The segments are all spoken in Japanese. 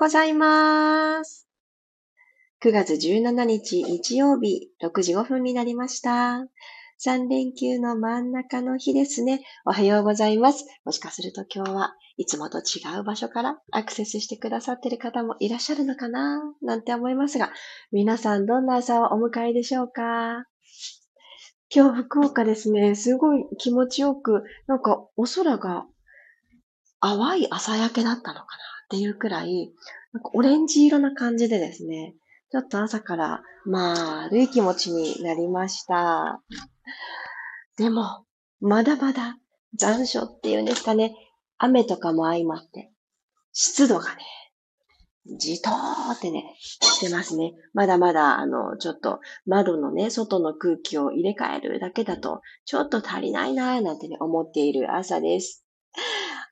ございます。9月17日日曜日6時5分になりました。3連休の真ん中の日ですね。おはようございます。もしかすると今日はいつもと違う場所からアクセスしてくださってる方もいらっしゃるのかな？なんて思いますが、皆さんどんな朝をお迎えでしょうか？今日福岡ですね、すごい気持ちよく、なんかお空が淡い朝焼けだったのかな？っていうくらい、なんかオレンジ色な感じでですね、ちょっと朝から丸い気持ちになりました。でも、まだまだ残暑っていうんですかね、雨とかも相まって、湿度がね、じとーってね、してますね。まだまだ、あの、ちょっと窓のね、外の空気を入れ替えるだけだと、ちょっと足りないなーなんてね、思っている朝です。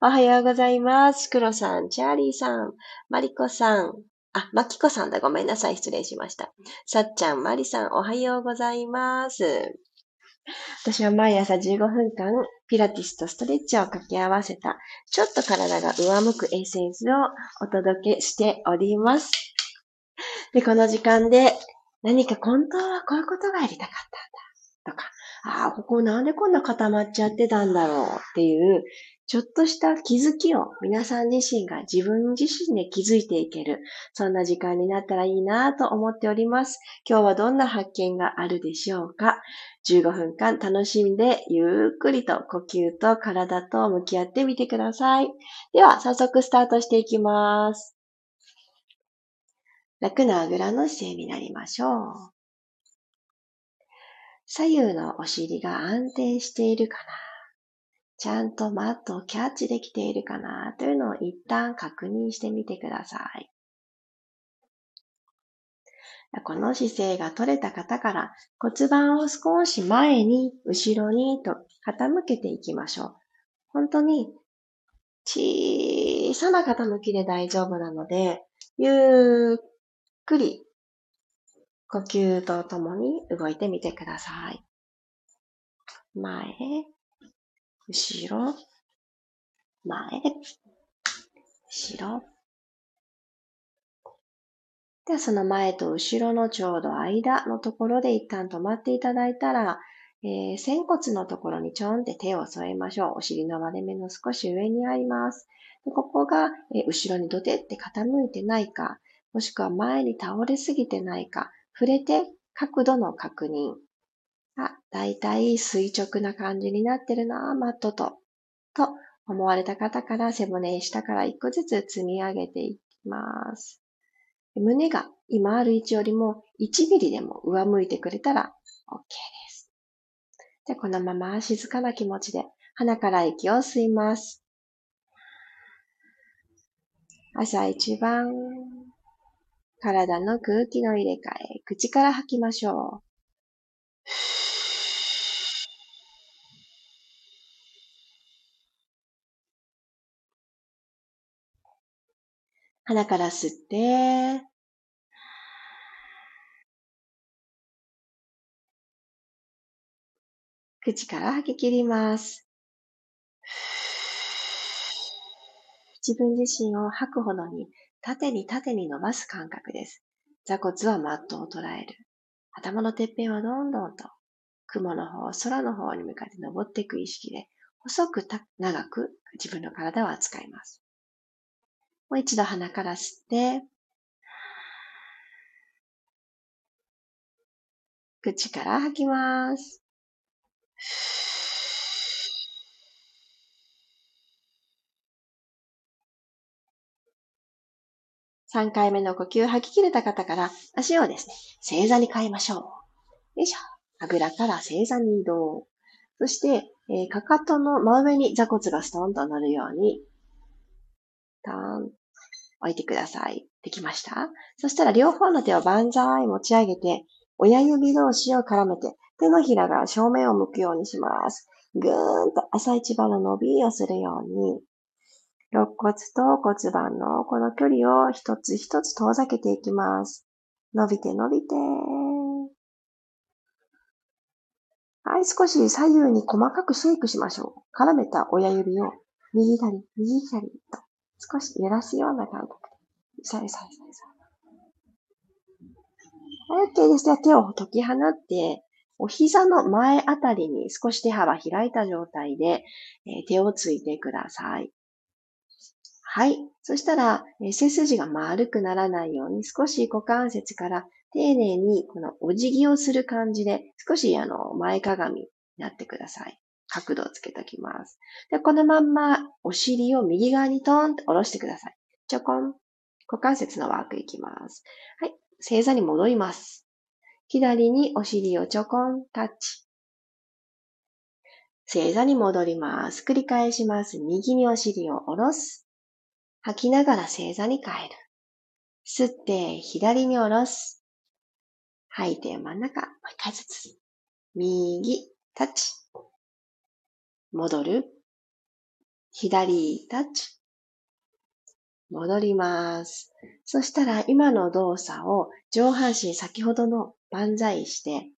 おはようございます。クロさん、チャーリーさん、マリコさん、あ、マキコさんだ。ごめんなさい。失礼しました。さっちゃん、マリさん、おはようございます。私は毎朝15分間、ピラティスとストレッチを掛け合わせた、ちょっと体が上向くエッセンスをお届けしております。で、この時間で、何か本当はこういうことがやりたかったんだ。とか、ああ、ここなんでこんな固まっちゃってたんだろうっていうちょっとした気づきを皆さん自身が自分自身で気づいていける、そんな時間になったらいいなと思っております。今日はどんな発見があるでしょうか ?15 分間楽しんでゆっくりと呼吸と体と向き合ってみてください。では、早速スタートしていきます。楽なあぐらの姿勢になりましょう。左右のお尻が安定しているかな？ちゃんとマットをキャッチできているかなというのを一旦確認してみてください。この姿勢が取れた方から骨盤を少し前に、後ろにと傾けていきましょう。本当に小さな傾きで大丈夫なので、ゆっくり呼吸とともに動いてみてください。前、後ろ、前、後ろ。では、その前と後ろのちょうど間のところで一旦止まっていただいたら、えー、仙骨のところにちょんって手を添えましょう。お尻の割れ目の少し上にあります。でここが、えー、後ろにどてって傾いてないか、もしくは前に倒れすぎてないか、触れて角度の確認。あ、だいたい垂直な感じになってるな、マットと。と思われた方から背骨下から一個ずつ積み上げていきます。胸が今ある位置よりも1ミリでも上向いてくれたら OK です。で、このまま静かな気持ちで鼻から息を吸います。朝一番体の空気の入れ替え、口から吐きましょう。鼻から吸って、口から吐き切ります。自分自身を吐くほどに縦に縦に伸ばす感覚です。座骨はマットを捉える。頭のてっぺんはどんどんと雲の方、空の方に向かって登っていく意識で細く長く自分の体を扱います。もう一度鼻から吸って、口から吐きます。3回目の呼吸吐き切れた方から足をですね、正座に変えましょう。よいしょ。あぐらから正座に移動。そして、えー、かかとの真上に座骨がストンと乗るように、ターン、置いてください。できました？そしたら両方の手を万歳持ち上げて、親指同士を絡めて、手のひらが正面を向くようにします。ぐーんと朝一番の伸びをするように、肋骨と骨盤のこの距離を一つ一つ遠ざけていきます。伸びて伸びて。はい、少し左右に細かくシェイクしましょう。絡めた親指を右左、右左と少し揺らすような感覚で。さいさいさいさい。OK です。では手を解き放って、お膝の前あたりに少し手幅開いた状態で、え手をついてください。はい。そしたら、え背筋が丸くならないように少し股関節から丁寧にこのお辞儀をする感じで少しあの前かがみになってください。角度をつけておきます。で、このまんまお尻を右側にトーンと下ろしてください。ちょこん。股関節のワークいきます。はい。正座に戻ります。左にお尻をちょこん、タッチ。正座に戻ります。繰り返します。右にお尻を下ろす。吐きながら正座に変える。吸って左に下ろす。吐いて真ん中、もう一回ずつ。右、タッチ。戻る。左、タッチ。戻ります。そしたら今の動作を上半身先ほどの万歳して、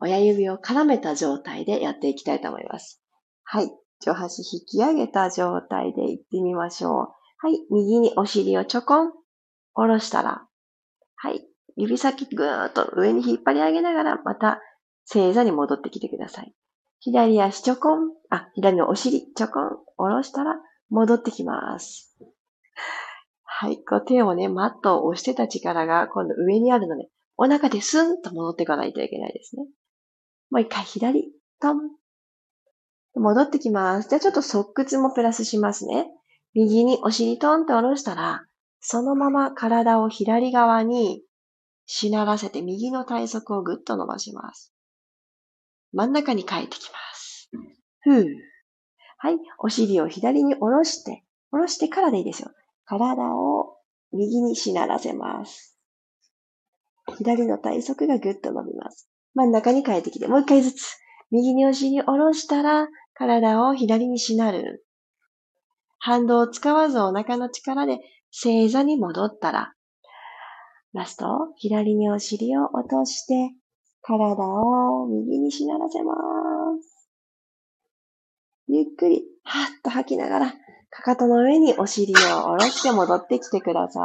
親指を絡めた状態でやっていきたいと思います。はい。上半身引き上げた状態でいってみましょう。はい。右にお尻をちょこん。下ろしたら。はい。指先ぐーっと上に引っ張り上げながら、また正座に戻ってきてください。左足ちょこん。あ、左のお尻ちょこん。下ろしたら戻ってきます。はい。こう手をね、マットを押してた力が今度上にあるので、お腹でスンと戻っていかないといけないですね。もう一回左、トン。戻ってきます。じゃあちょっと側屈もプラスしますね。右にお尻トンと下ろしたら、そのまま体を左側にしならせて右の体側をぐっと伸ばします。真ん中に帰ってきます。ふう。はい。お尻を左に下ろして、下ろしてからでいいですよ。体を右にしならせます。左の体側がぐっと伸びます。真ん中に変えてきて、もう一回ずつ。右にお尻下ろしたら、体を左にしなる。反動を使わずお腹の力で正座に戻ったら、ラスト、左にお尻を落として、体を右にしならせます。ゆっくり、はっと吐きながら、かかとの上にお尻を下ろして戻ってきてくださ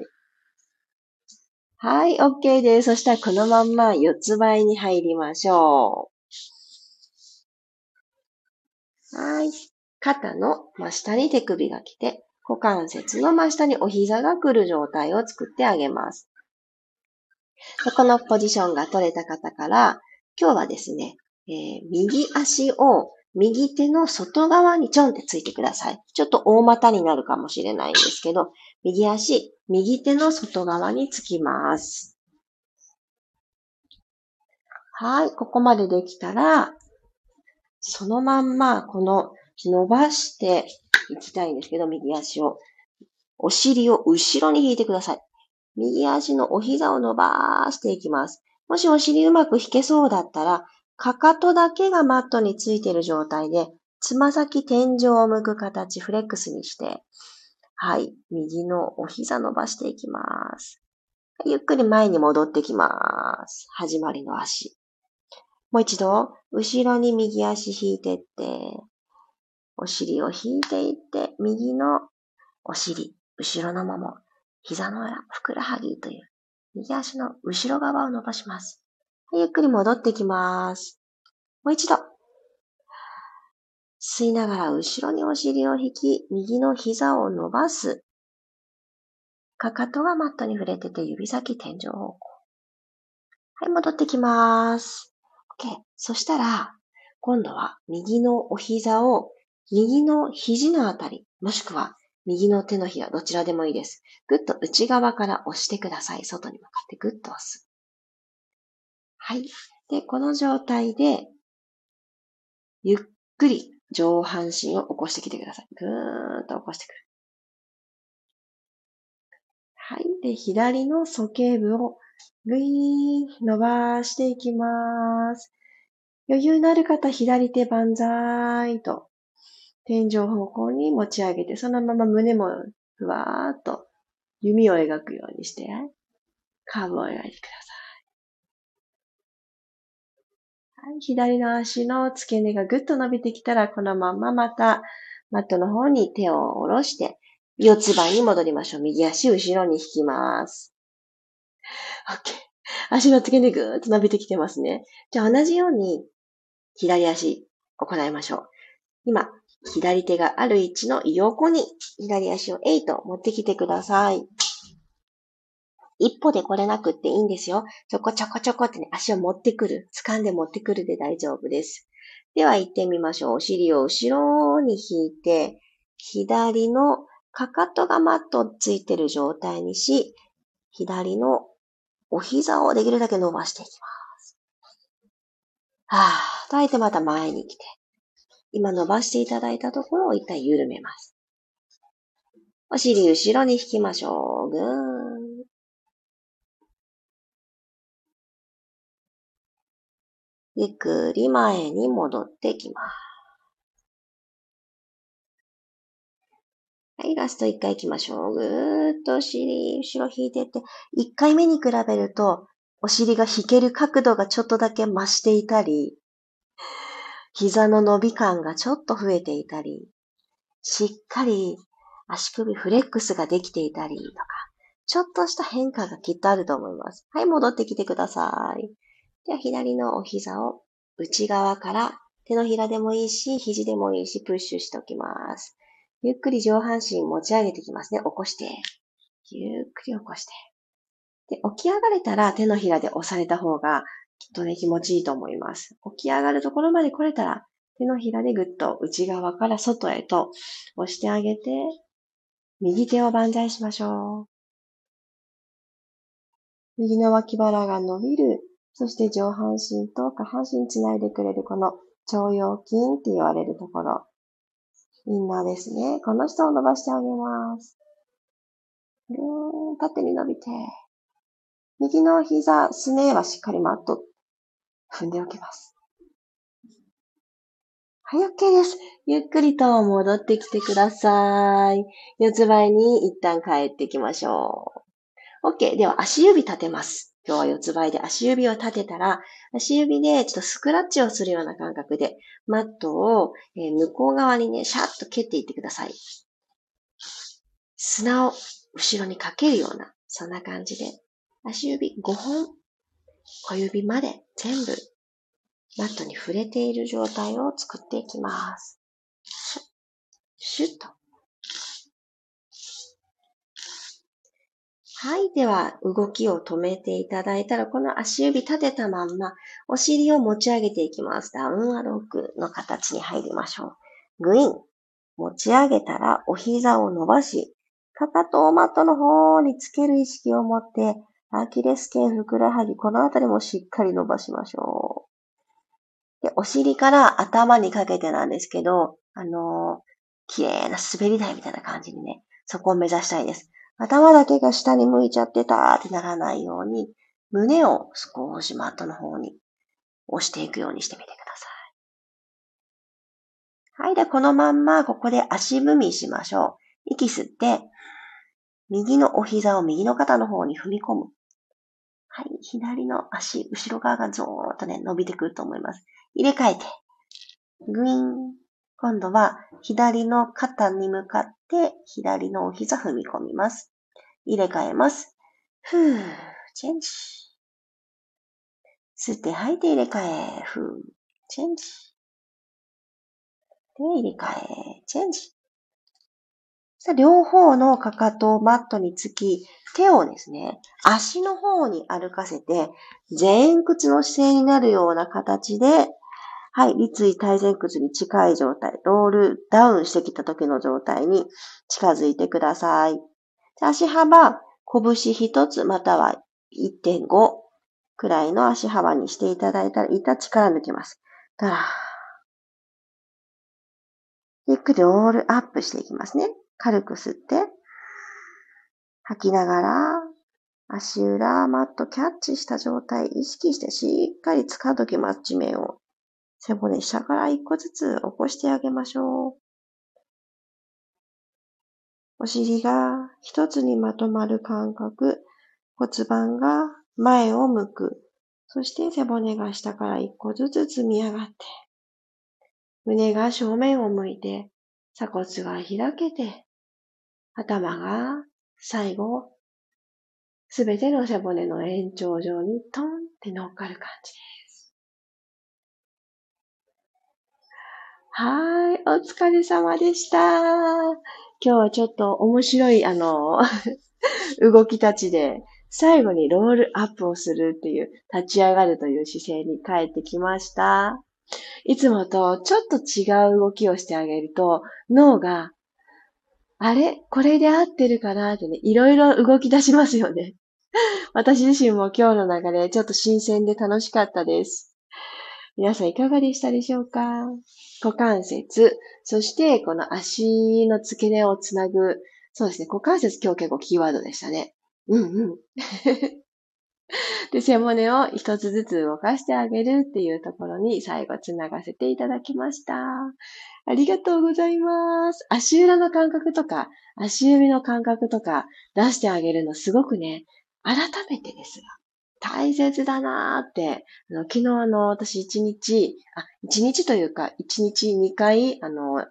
い。はい、OK です。そしたらこのまんま四つ倍に入りましょう。はい。肩の真下に手首が来て、股関節の真下にお膝が来る状態を作ってあげます。このポジションが取れた方から、今日はですね、えー、右足を右手の外側にちょんってついてください。ちょっと大股になるかもしれないんですけど、右足、右手の外側につきます。はい、ここまでできたら、そのまんま、この伸ばしていきたいんですけど、右足を。お尻を後ろに引いてください。右足のお膝を伸ばしていきます。もしお尻うまく引けそうだったら、かかとだけがマットについている状態で、つま先天井を向く形、フレックスにして、はい、右のお膝伸ばしていきます。ゆっくり前に戻ってきます。始まりの足。もう一度、後ろに右足引いてって、お尻を引いていって、右のお尻、後ろのもも、膝の裏、ふくらはぎという、右足の後ろ側を伸ばします。ゆっくり戻ってきます。もう一度。吸いながら後ろにお尻を引き、右の膝を伸ばす。かかとがマットに触れてて指先天井方向。はい、戻ってきます。OK。そしたら、今度は右のお膝を右の肘のあたり、もしくは右の手のひら、どちらでもいいです。ぐっと内側から押してください。外に向かってぐっと押す。はい。で、この状態で、ゆっくり上半身を起こしてきてください。ぐーっと起こしてくる。はい。で、左の鼠径部をぐいーん伸ばしていきます。余裕のある方、左手万歳と天井方向に持ち上げて、そのまま胸もふわーっと弓を描くようにして、カーブを描いてください。はい、左の足の付け根がぐっと伸びてきたら、このまままたマットの方に手を下ろして、四つ倍に戻りましょう。右足後ろに引きます。OK。足の付け根ぐーっと伸びてきてますね。じゃあ同じように左足行いましょう。今、左手がある位置の横に左足を8持ってきてください。一歩で来れなくっていいんですよ。ちょこちょこちょこってね、足を持ってくる。掴んで持ってくるで大丈夫です。では行ってみましょう。お尻を後ろに引いて、左のかかとがマットついてる状態にし、左のお膝をできるだけ伸ばしていきます。はぁ、とあえてまた前に来て、今伸ばしていただいたところを一旦緩めます。お尻後ろに引きましょう。ぐーん。ゆっくり前に戻ってきます。はい、ラスト1回行きましょう。ぐーっとお尻、後ろ引いてって、1回目に比べると、お尻が引ける角度がちょっとだけ増していたり、膝の伸び感がちょっと増えていたり、しっかり足首フレックスができていたりとか、ちょっとした変化がきっとあると思います。はい、戻ってきてください。では、左のお膝を内側から手のひらでもいいし、肘でもいいし、プッシュしておきます。ゆっくり上半身持ち上げていきますね。起こして。ゆっくり起こして。で、起き上がれたら手のひらで押された方がきっとね、気持ちいいと思います。起き上がるところまで来れたら、手のひらでぐっと内側から外へと押してあげて、右手を万歳しましょう。右の脇腹が伸びるそして上半身と下半身つないでくれるこの腸腰筋って言われるところ。インナーですね。この人を伸ばしてあげます。ぐーん、縦に伸びて。右の膝、すねはしっかりマット踏んでおきます。はい、OK です。ゆっくりと戻ってきてください。四つ倍に一旦帰ってきましょう。OK。では足指立てます。今日は四つ倍で足指を立てたら、足指でちょっとスクラッチをするような感覚で、マットを向こう側にね、シャッと蹴っていってください。砂を後ろにかけるような、そんな感じで、足指5本、小指まで全部、マットに触れている状態を作っていきます。シュッと。はい。では、動きを止めていただいたら、この足指立てたまんま、お尻を持ち上げていきます。ダウンアロックの形に入りましょう。グイン。持ち上げたら、お膝を伸ばし、かかとをマットの方につける意識を持って、アキレス腱、ふくらはぎ、このあたりもしっかり伸ばしましょう。で、お尻から頭にかけてなんですけど、あのー、綺麗な滑り台みたいな感じにね、そこを目指したいです。頭だけが下に向いちゃってたってならないように、胸を少しマットの方に押していくようにしてみてください。はい。で、このまんま、ここで足踏みしましょう。息吸って、右のお膝を右の肩の方に踏み込む。はい。左の足、後ろ側がゾーッとね、伸びてくると思います。入れ替えて、グイーン。今度は左の肩に向かって左のお膝踏み込みます。入れ替えます。ふー、チェンジ。吸って吐いて入れ替え、ふー、チェンジ。で、入れ替え、チェンジ。両方のかかとをマットにつき、手をですね、足の方に歩かせて、前屈の姿勢になるような形で、はい、立位体前屈に近い状態、ロールダウンしてきた時の状態に近づいてください。足幅、拳一つまたは1.5くらいの足幅にしていただいたら、いた力抜きます。だらゆっくりオールアップしていきますね。軽く吸って、吐きながら、足裏、マットキャッチした状態、意識してしっかり掴んどきます、地面を。背骨下から一個ずつ起こしてあげましょう。お尻が一つにまとまる感覚、骨盤が前を向く。そして背骨が下から一個ずつ積み上がって、胸が正面を向いて、鎖骨が開けて、頭が最後、すべての背骨の延長上にトンって乗っかる感じです。はい、お疲れ様でした。今日はちょっと面白い、あの、動きたちで、最後にロールアップをするっていう、立ち上がるという姿勢に帰ってきました。いつもとちょっと違う動きをしてあげると、脳が、あれ？これで合ってるかな？ってね、いろいろ動き出しますよね。私自身も今日の流れ、ちょっと新鮮で楽しかったです。皆さんいかがでしたでしょうか？股関節、そしてこの足の付け根をつなぐ、そうですね、股関節今日結構キーワードでしたね。うんうん。で、背骨を一つずつ動かしてあげるっていうところに最後つながせていただきました。ありがとうございます。足裏の感覚とか、足指の感覚とか出してあげるのすごくね、改めてですが、大切だなーって、あの昨日あの、私一日、あ、一日というか、一日二回、あの、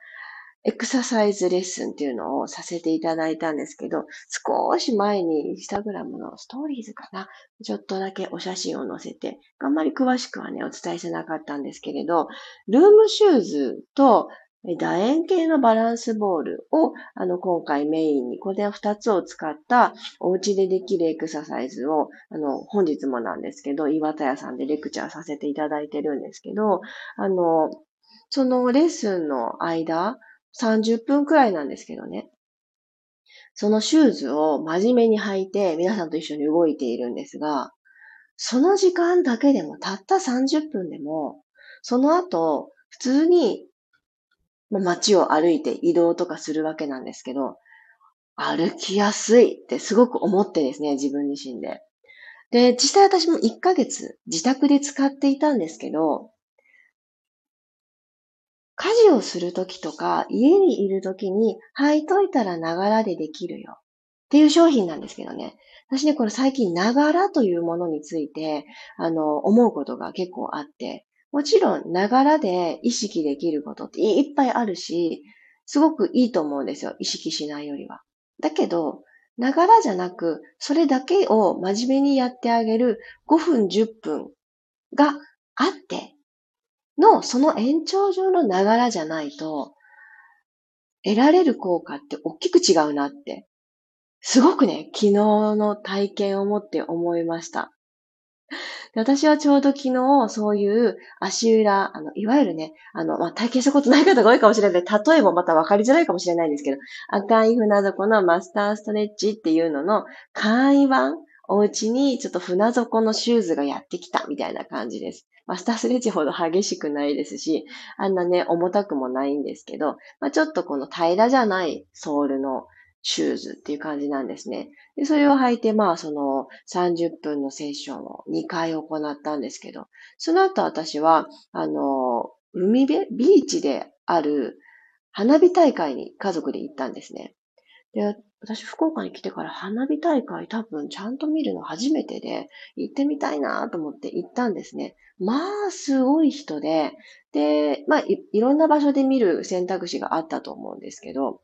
エクササイズレッスンっていうのをさせていただいたんですけど、少し前にインスタグラムのストーリーズかな、ちょっとだけお写真を載せて、あんまり詳しくはね、お伝えしてなかったんですけれど、ルームシューズと楕円形のバランスボールを、あの、今回メインに、これ二つを使ったお家でできるエクササイズを、あの、本日もなんですけど、岩田屋さんでレクチャーさせていただいてるんですけど、あの、そのレッスンの間、30分くらいなんですけどね。そのシューズを真面目に履いて皆さんと一緒に動いているんですが、その時間だけでもたった30分でも、その後、普通に街を歩いて移動とかするわけなんですけど、歩きやすいってすごく思ってですね、自分自身で。で、実際私も1ヶ月自宅で使っていたんですけど、家事をするときとか、家にいるときに履いといたらながらでできるよ。っていう商品なんですけどね。私ね、これ最近ながらというものについて、あの、思うことが結構あって、もちろんながらで意識できることっていっぱいあるし、すごくいいと思うんですよ。意識しないよりは。だけど、ながらじゃなく、それだけを真面目にやってあげる5分、10分があって、の、その延長上のながらじゃないと、得られる効果って大きく違うなって、すごくね、昨日の体験をもって思いました。私はちょうど昨日、そういう足裏、あの、いわゆるね、あの、まあ、体験したことない方が多いかもしれない。例えもまた分かりづらいかもしれないんですけど、赤い船底のマスターストレッチっていうのの簡易版、お家にちょっと船底のシューズがやってきたみたいな感じです。マスタースレッチほど激しくないですし、あんなね、重たくもないんですけど、まあ、ちょっとこの平らじゃないソールのシューズっていう感じなんですね。で、それを履いて、まあ、その30分のセッションを2回行ったんですけど、その後私は、あの、海辺、ビーチである花火大会に家族で行ったんですね。で、私、福岡に来てから花火大会多分ちゃんと見るの初めてで、行ってみたいなと思って行ったんですね。まあ、すごい人で、で、まあい、いろんな場所で見る選択肢があったと思うんですけど、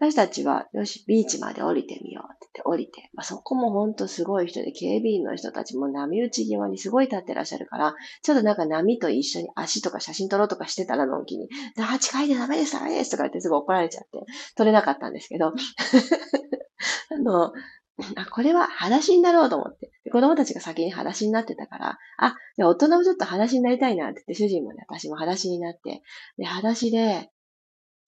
私たちは、よし、ビーチまで降りてみようって言って降りて、まあ、そこもほんとすごい人で、警備員の人たちも波打ち際にすごい立ってらっしゃるから、ちょっとなんか波と一緒に足とか写真撮ろうとかしてたら、のんきに、あ、近いでダメです、ダメですとか言ってすぐ怒られちゃって、撮れなかったんですけど、あの、あ、これは裸足になろうと思って。子供たちが先に裸足になってたから、あ大人もちょっと裸足になりたいなって言って、主人もね、私も裸足になって、で、裸足で、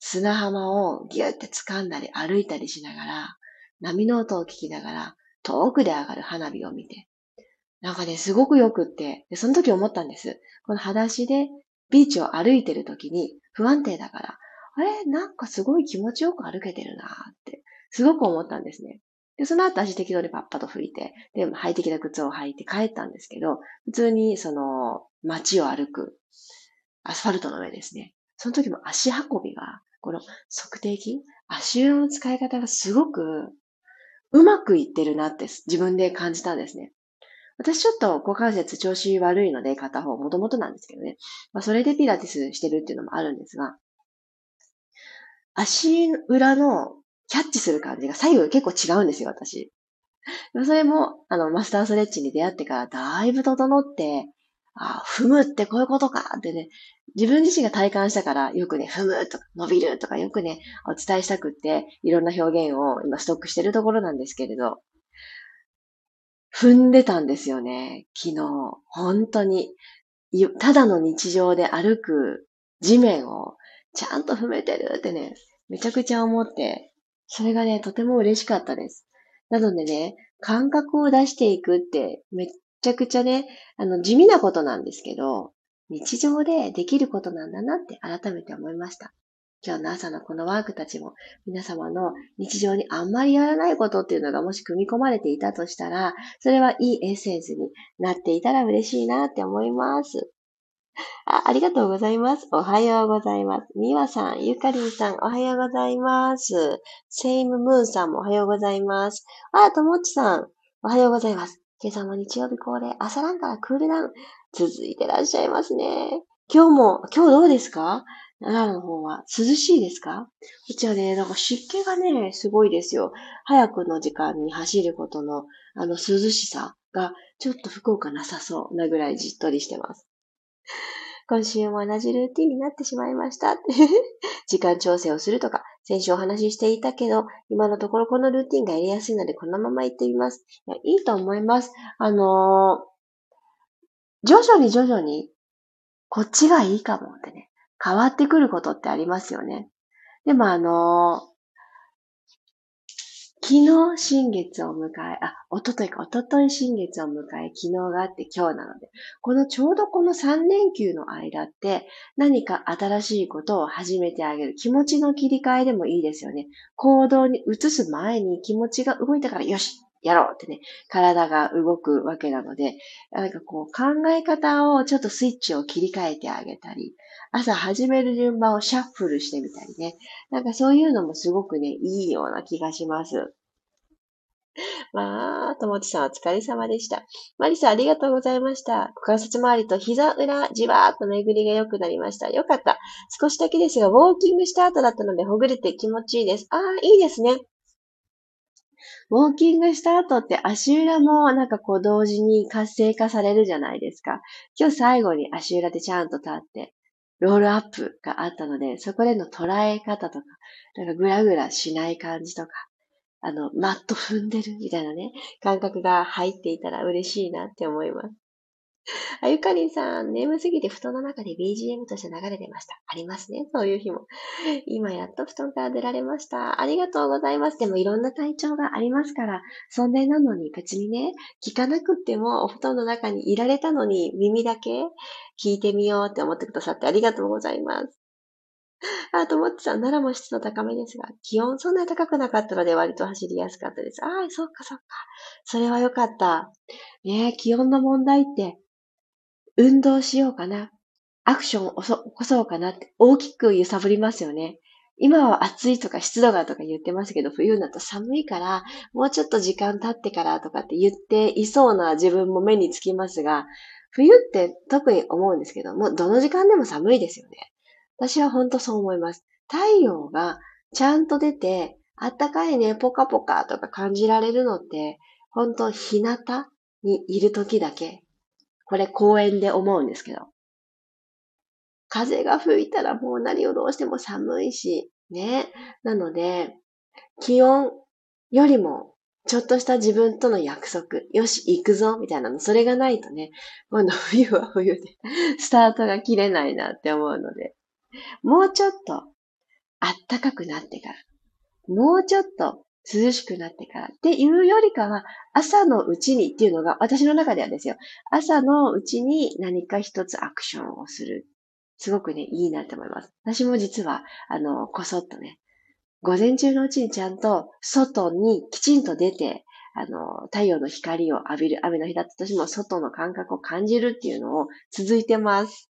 砂浜をギュって掴んだり歩いたりしながら、波の音を聞きながら、遠くで上がる花火を見て、なんかね、すごくよくって、でその時思ったんです。この裸足でビーチを歩いてる時に不安定だから、あれ？なんかすごい気持ちよく歩けてるなって、すごく思ったんですね。で、その後足適当にパッパと拭いて、で、快適な靴を履いて帰ったんですけど、普通にその街を歩くアスファルトの上ですね。その時も足運びがこの測定器、足裏の使い方がすごくうまくいってるなって自分で感じたんですね。私ちょっと股関節調子悪いので片方もともとなんですけどね。まあ、それでピラティスしてるっていうのもあるんですが、足裏のキャッチする感じが左右結構違うんですよ、私。それも、あの、マスターストレッチに出会ってからだいぶ整って、あ、踏むってこういうことかってね、自分自身が体感したからよくね、踏むとか伸びるとかよくね、お伝えしたくって、いろんな表現を今ストックしてるところなんですけれど、踏んでたんですよね、昨日。本当に。ただの日常で歩く地面をちゃんと踏めてるってね、めちゃくちゃ思って、それがね、とても嬉しかったです。なのでね、感覚を出していくってめっちゃくちゃね、あの、地味なことなんですけど、日常でできることなんだなって改めて思いました。今日の朝のこのワークたちも皆様の日常にあんまりやらないことっていうのがもし組み込まれていたとしたら、それはいいエッセンスになっていたら嬉しいなって思います。あありがとうございます。おはようございます。みわさん、ゆかりんさん、おはようございます。セイムムーンさんもおはようございます。あ、ともっちさん、おはようございます。今朝も日曜日恒例、朝ランからクールダウン、続いてらっしゃいますね。今日も、今日どうですか？奈良の方は涼しいですか？こちらね、なんか湿気がね、すごいですよ。早くの時間に走ることの、あの涼しさが、ちょっと福岡なさそうなぐらいじっとりしてます。今週も同じルーティンになってしまいました。時間調整をするとか、先週お話ししていたけど、今のところこのルーティンがやりやすいので、このまま行ってみます。いやいいと思います。あのー、徐々に徐々に、こっちがいいかもってね。変わってくることってありますよね。でもあの昨日新月を迎え、あ、おとといか、おととい新月を迎え、昨日があって今日なので、このちょうどこの3連休の間って何か新しいことを始めてあげる。気持ちの切り替えでもいいですよね。行動に移す前に気持ちが動いたから、よしやろうってね、体が動くわけなので、なんかこう考え方をちょっとスイッチを切り替えてあげたり、朝始める順番をシャッフルしてみたりね。なんかそういうのもすごくね、いいような気がします。まあ、ともちさんお疲れ様でした。マリさんありがとうございました。股関節周りと膝裏、じわーっと巡りが良くなりました。よかった。少しだけですが、ウォーキングした後だったのでほぐれて気持ちいいです。ああ、いいですね。ウォーキングした後って足裏もなんかこう同時に活性化されるじゃないですか。今日最後に足裏でちゃんと立って、ロールアップがあったので、そこでの捉え方とか、なんかグラグラしない感じとか、あの、マット踏んでるみたいなね、感覚が入っていたら嬉しいなって思います。あゆかりんさん、眠すぎて布団の中で BGM として流れてました。ありますね。そういう日も。今やっと布団から出られました。ありがとうございます。でもいろんな体調がありますから、そんでなのに別にね、聞かなくってもお布団の中にいられたのに耳だけ聞いてみようって思ってくださってありがとうございます。あ、ともっちさん、奈良も湿度高めですが、気温そんなに高くなかったので割と走りやすかったです。ああ、そっかそっか。それはよかった。ね気温の問題って運動しようかな、アクションを起こそうかなって大きく揺さぶりますよね。今は暑いとか湿度がとか言ってますけど、冬になると寒いから、もうちょっと時間経ってからとかって言っていそうな自分も目につきますが、冬って特に思うんですけども、どの時間でも寒いですよね。私は本当そう思います。太陽がちゃんと出て、あったかいね、ポカポカとか感じられるのって、本当日向にいる時だけこれ公園で思うんですけど。風が吹いたらもう何をどうしても寒いし、ね。なので、気温よりも、ちょっとした自分との約束、よし、行くぞ、みたいなの、それがないとね、今度冬は冬で、スタートが切れないなって思うので、もうちょっと、あったかくなってから、もうちょっと涼しくなってからっていうよりかは、朝のうちにっていうのが、私の中ではですよ。朝のうちに何か一つアクションをする。すごくね、いいなって思います。私も実は、あの、こそっとね、午前中のうちにちゃんと外にきちんと出て、あの、太陽の光を浴びる雨の日だったとしても外の感覚を感じるっていうのを続いてます。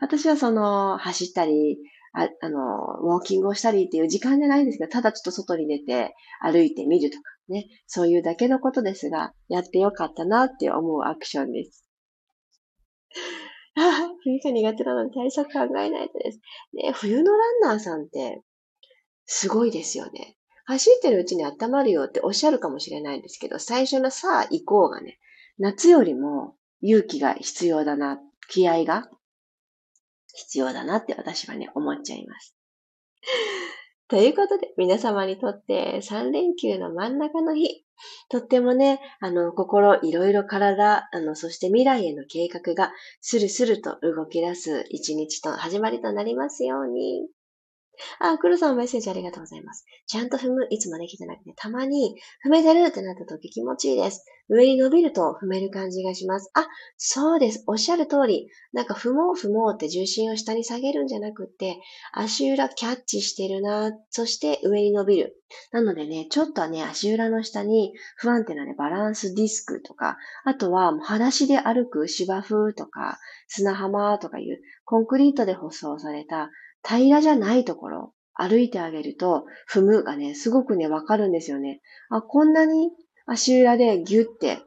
私はその、走ったり、ああの、ウォーキングをしたりっていう時間じゃないんですけど、ただちょっと外に出て歩いてみるとかね、そういうだけのことですが、やってよかったなって思うアクションです。あ、冬が苦手なのに対策考えないとです。ね、冬のランナーさんって、すごいですよね。走ってるうちに温まるよっておっしゃるかもしれないんですけど、最初のさあ行こうがね、夏よりも勇気が必要だな、気合が必要だなって私はね、思っちゃいます。ということで、皆様にとって3連休の真ん中の日、とってもね、あの、心、いろいろ体、あの、そして未来への計画がスルスルと動き出す一日と始まりとなりますように。あ、黒さんメッセージありがとうございます。ちゃんと踏む、いつもできてなくて、たまに踏めてるってなった時気持ちいいです。上に伸びると踏める感じがします。あ、そうです。おっしゃる通り。なんか踏もう踏もうって重心を下に下げるんじゃなくて、足裏キャッチしてるな。そして上に伸びる。なのでね、ちょっとね、足裏の下に不安定なね、バランスディスクとか、あとは裸足で歩く芝生とか、砂浜とかいうコンクリートで舗装された平らじゃないところ、歩いてあげると、踏むがね、すごくね、わかるんですよね。あ、こんなに足裏でギュッて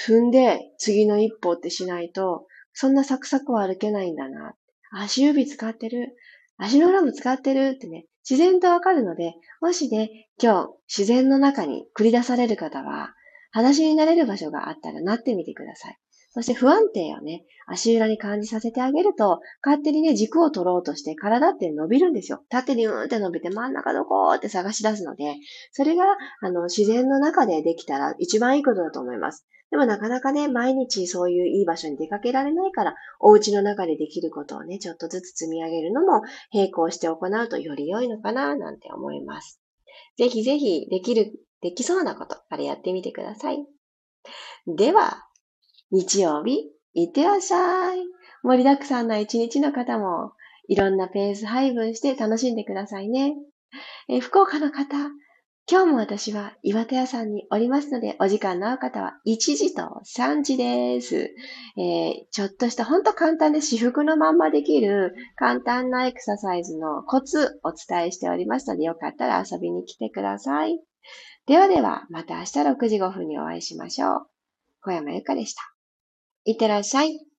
踏んで次の一歩ってしないと、そんなサクサクは歩けないんだな。足指使ってる。足の裏も使ってるってね、自然とわかるので、もしね、今日自然の中に繰り出される方は、裸足になれる場所があったらなってみてください。そして不安定をね、足裏に感じさせてあげると、勝手にね、軸を取ろうとして体って伸びるんですよ。縦にうーんって伸びて真ん中どこーって探し出すので、それが、あの、自然の中でできたら一番いいことだと思います。でもなかなかね、毎日そういういい場所に出かけられないから、お家の中でできることをね、ちょっとずつ積み上げるのも並行して行うとより良いのかな、なんて思います。ぜひぜひ、できる、できそうなことからやってみてください。では、日曜日、いってらっしゃい。盛りだくさんな一日の方も、いろんなペース配分して楽しんでくださいね。え福岡の方、今日も私は岩手屋さんにおりますので、お時間の合う方は1時と3時です。えー、ちょっとしたほんと簡単で私服のまんまできる簡単なエクササイズのコツお伝えしておりますので、よかったら遊びに来てください。ではでは、また明日6時5分にお会いしましょう。小山由かでした。いってらっしゃい。